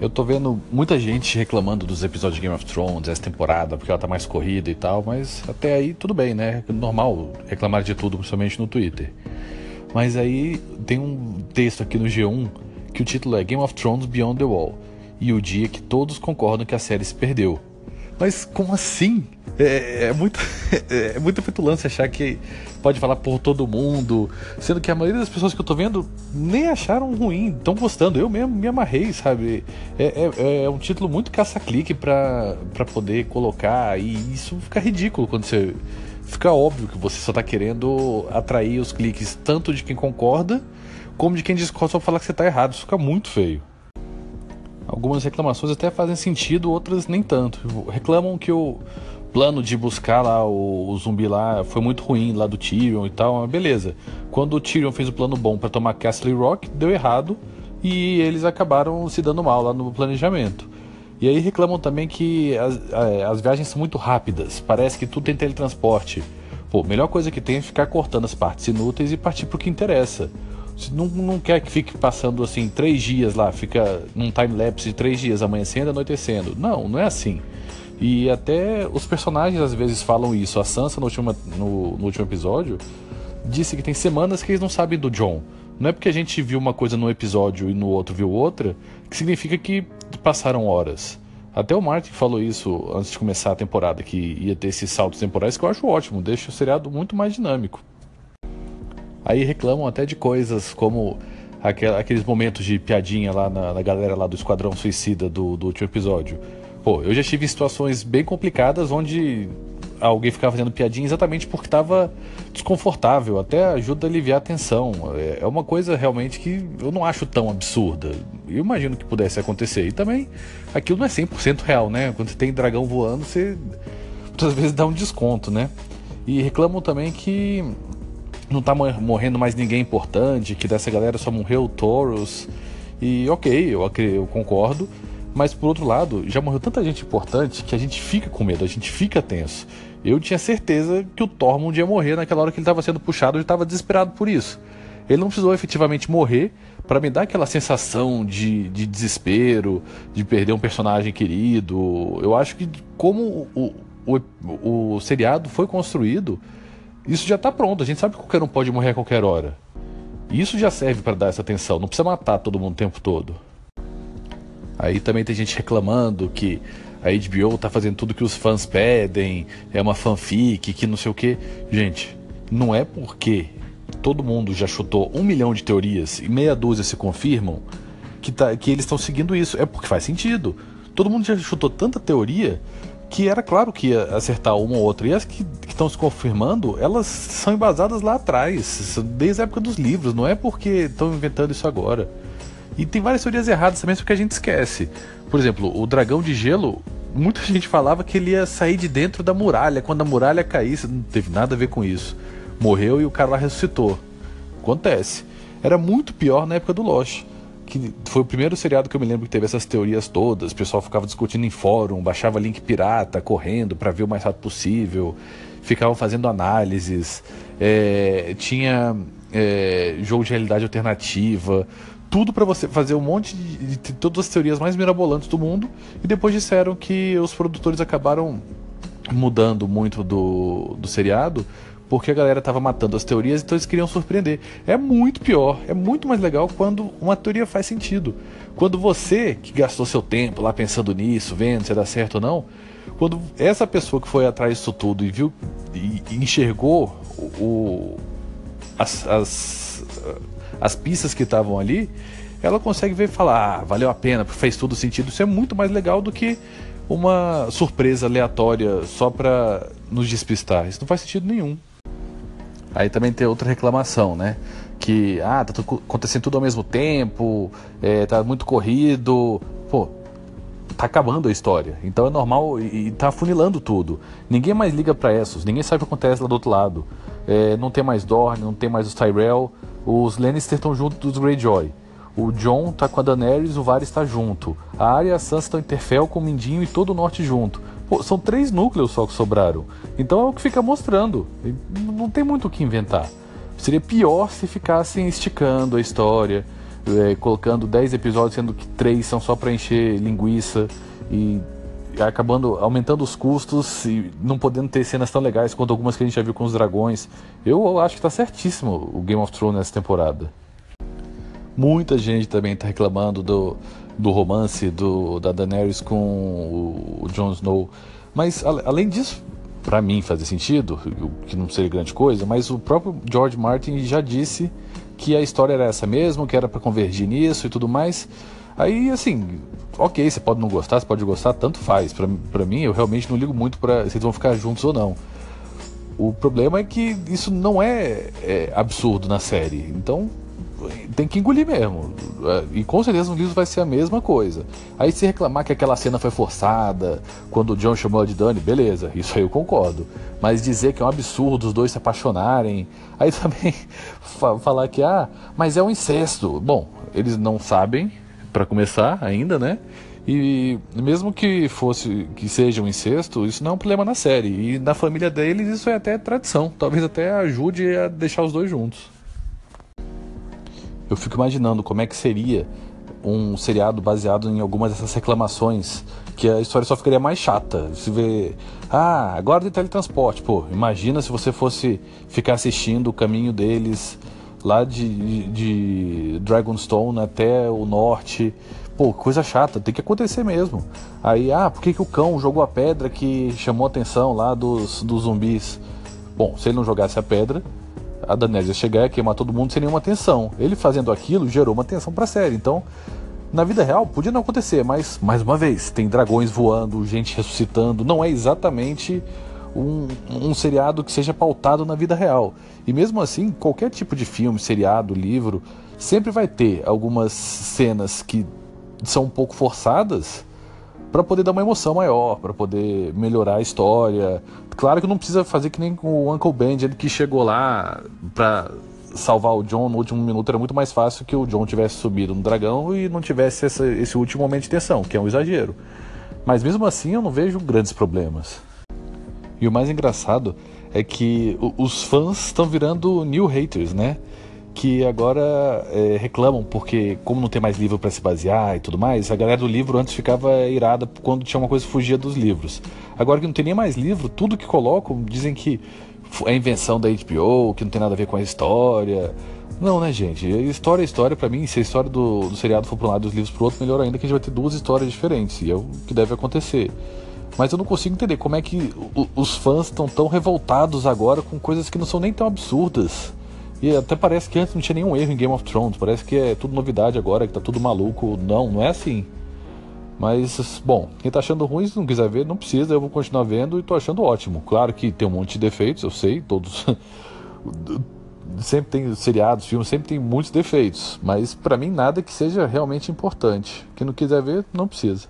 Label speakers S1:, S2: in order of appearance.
S1: Eu tô vendo muita gente reclamando dos episódios de Game of Thrones, essa temporada, porque ela tá mais corrida e tal, mas até aí tudo bem, né? É normal reclamar de tudo, principalmente no Twitter. Mas aí tem um texto aqui no G1 que o título é Game of Thrones Beyond the Wall e o dia que todos concordam que a série se perdeu. Mas como assim? É, é, muito, é muita petulância achar que pode falar por todo mundo, sendo que a maioria das pessoas que eu tô vendo nem acharam ruim, estão gostando. Eu mesmo me amarrei, sabe? É, é, é um título muito caça-clique pra poder colocar, e isso fica ridículo quando você. Fica óbvio que você só tá querendo atrair os cliques tanto de quem concorda, como de quem discorda só falar que você tá errado. Isso fica muito feio. Algumas reclamações até fazem sentido, outras nem tanto. Reclamam que o plano de buscar lá o, o zumbi lá foi muito ruim lá do Tyrion e tal, mas beleza. Quando o Tyrion fez o plano bom para tomar Castle Rock, deu errado e eles acabaram se dando mal lá no planejamento. E aí reclamam também que as, as viagens são muito rápidas, parece que tudo tem teletransporte. Pô, melhor coisa que tem é ficar cortando as partes inúteis e partir pro que interessa. Você não, não quer que fique passando assim três dias lá, fica num time-lapse de três dias, amanhecendo anoitecendo. Não, não é assim. E até os personagens às vezes falam isso. A Sansa, no último, no, no último episódio, disse que tem semanas que eles não sabem do John. Não é porque a gente viu uma coisa num episódio e no outro viu outra, que significa que passaram horas. Até o Martin falou isso antes de começar a temporada, que ia ter esses saltos temporais, que eu acho ótimo, deixa o seriado muito mais dinâmico. Aí reclamam até de coisas como aqueles momentos de piadinha lá na, na galera lá do Esquadrão Suicida do, do último episódio. Pô, eu já tive situações bem complicadas onde alguém ficava fazendo piadinha exatamente porque estava desconfortável, até ajuda a aliviar a tensão. É, é uma coisa realmente que eu não acho tão absurda. Eu imagino que pudesse acontecer. E também, aquilo não é 100% real, né? Quando você tem dragão voando, você muitas vezes dá um desconto, né? E reclamam também que não tá morrendo mais ninguém importante, que dessa galera só morreu o Taurus. E ok, eu, eu concordo. Mas por outro lado, já morreu tanta gente importante que a gente fica com medo, a gente fica tenso. Eu tinha certeza que o Tormund ia morrer naquela hora que ele estava sendo puxado, eu estava desesperado por isso. Ele não precisou efetivamente morrer para me dar aquela sensação de, de desespero, de perder um personagem querido. Eu acho que como o, o, o seriado foi construído, isso já está pronto. A gente sabe que qualquer um pode morrer a qualquer hora. E isso já serve para dar essa atenção. Não precisa matar todo mundo o tempo todo. Aí também tem gente reclamando que a HBO tá fazendo tudo que os fãs pedem, é uma fanfic, que não sei o que. Gente, não é porque todo mundo já chutou um milhão de teorias e meia dúzia se confirmam que, tá, que eles estão seguindo isso. É porque faz sentido. Todo mundo já chutou tanta teoria que era claro que ia acertar uma ou outra. E as que estão se confirmando, elas são embasadas lá atrás, desde a época dos livros, não é porque estão inventando isso agora. E tem várias teorias erradas também, porque a gente esquece. Por exemplo, o dragão de gelo, muita gente falava que ele ia sair de dentro da muralha, quando a muralha caísse, não teve nada a ver com isso. Morreu e o cara lá ressuscitou. Acontece. Era muito pior na época do Lost que foi o primeiro seriado que eu me lembro que teve essas teorias todas. O pessoal ficava discutindo em fórum, baixava link pirata, correndo para ver o mais rápido possível, ficavam fazendo análises, é, tinha é, jogo de realidade alternativa, tudo para você fazer um monte de, de, todas as teorias mais mirabolantes do mundo. E depois disseram que os produtores acabaram mudando muito do, do seriado porque a galera tava matando as teorias, então eles queriam surpreender. É muito pior, é muito mais legal quando uma teoria faz sentido. Quando você, que gastou seu tempo lá pensando nisso, vendo se dá certo ou não, quando essa pessoa que foi atrás disso tudo e viu e, enxergou o, o, as, as, as pistas que estavam ali, ela consegue ver e falar: ah, valeu a pena, fez todo sentido. Isso é muito mais legal do que uma surpresa aleatória só para nos despistar. Isso não faz sentido nenhum. Aí também tem outra reclamação, né? Que, ah, tá acontecendo tudo ao mesmo tempo, é, tá muito corrido. Pô, tá acabando a história. Então é normal e, e tá afunilando tudo. Ninguém mais liga para Essos, ninguém sabe o que acontece lá do outro lado. É, não tem mais Dorne, não tem mais os Tyrell. Os Lannister estão junto dos Greyjoy. O John tá com a Daenerys, o Varys está junto. A Arya e a Sansa estão em Interfell com o Mindinho e todo o norte junto. Pô, são três núcleos só que sobraram. Então é o que fica mostrando. Não tem muito o que inventar. Seria pior se ficassem esticando a história. É, colocando 10 episódios, sendo que 3 são só para encher linguiça e acabando aumentando os custos e não podendo ter cenas tão legais quanto algumas que a gente já viu com os dragões. Eu acho que está certíssimo o Game of Thrones nessa temporada. Muita gente também está reclamando do, do romance do, da Daenerys com o, o Jon Snow. Mas além disso, para mim fazer sentido, que não seria grande coisa, mas o próprio George Martin já disse que a história era essa mesmo, que era para convergir nisso e tudo mais. Aí, assim, ok, você pode não gostar, você pode gostar, tanto faz. Pra, mim, eu realmente não ligo muito para se eles vão ficar juntos ou não. O problema é que isso não é, é absurdo na série. Então, tem que engolir mesmo. E com certeza no livro vai ser a mesma coisa. Aí se reclamar que aquela cena foi forçada, quando o John chamou de Dani, beleza, isso aí eu concordo. Mas dizer que é um absurdo os dois se apaixonarem, aí também falar que, ah, mas é um incesto. Bom, eles não sabem, para começar ainda, né? E mesmo que fosse que seja um incesto, isso não é um problema na série. E na família deles isso é até tradição. Talvez até ajude a deixar os dois juntos. Eu fico imaginando como é que seria um seriado baseado em algumas dessas reclamações, que a história só ficaria mais chata. Se vê, ah, agora tem teletransporte. Pô, imagina se você fosse ficar assistindo o caminho deles lá de, de Dragonstone até o norte. Pô, coisa chata, tem que acontecer mesmo. Aí, ah, por que, que o cão jogou a pedra que chamou a atenção lá dos, dos zumbis? Bom, se ele não jogasse a pedra, a Daenerys ia chegar e queimar todo mundo sem nenhuma atenção. Ele fazendo aquilo gerou uma atenção pra série. Então, na vida real, podia não acontecer, mas, mais uma vez, tem dragões voando, gente ressuscitando. Não é exatamente um, um seriado que seja pautado na vida real. E mesmo assim, qualquer tipo de filme, seriado, livro, sempre vai ter algumas cenas que são um pouco forçadas para poder dar uma emoção maior, para poder melhorar a história. Claro que não precisa fazer que nem com o Uncle Ben, ele que chegou lá para salvar o John no último minuto era muito mais fácil que o John tivesse subido no dragão e não tivesse essa, esse último momento de tensão, que é um exagero. Mas mesmo assim eu não vejo grandes problemas. E o mais engraçado é que os fãs estão virando new haters, né? Que agora é, reclamam porque, como não tem mais livro para se basear e tudo mais, a galera do livro antes ficava irada quando tinha uma coisa que fugia dos livros. Agora que não tem nem mais livro, tudo que colocam dizem que é invenção da HBO, que não tem nada a ver com a história. Não, né, gente? História é história, para mim, se a história do, do seriado for para um lado e os livros pro outro, melhor ainda que a gente vai ter duas histórias diferentes, e é o que deve acontecer. Mas eu não consigo entender como é que os fãs estão tão revoltados agora com coisas que não são nem tão absurdas. E até parece que antes não tinha nenhum erro em Game of Thrones. Parece que é tudo novidade agora, que tá tudo maluco. Não, não é assim. Mas, bom, quem tá achando ruim, se não quiser ver, não precisa, eu vou continuar vendo e tô achando ótimo. Claro que tem um monte de defeitos, eu sei, todos. sempre tem seriados, filmes, sempre tem muitos defeitos. Mas para mim, nada que seja realmente importante. Quem não quiser ver, não precisa.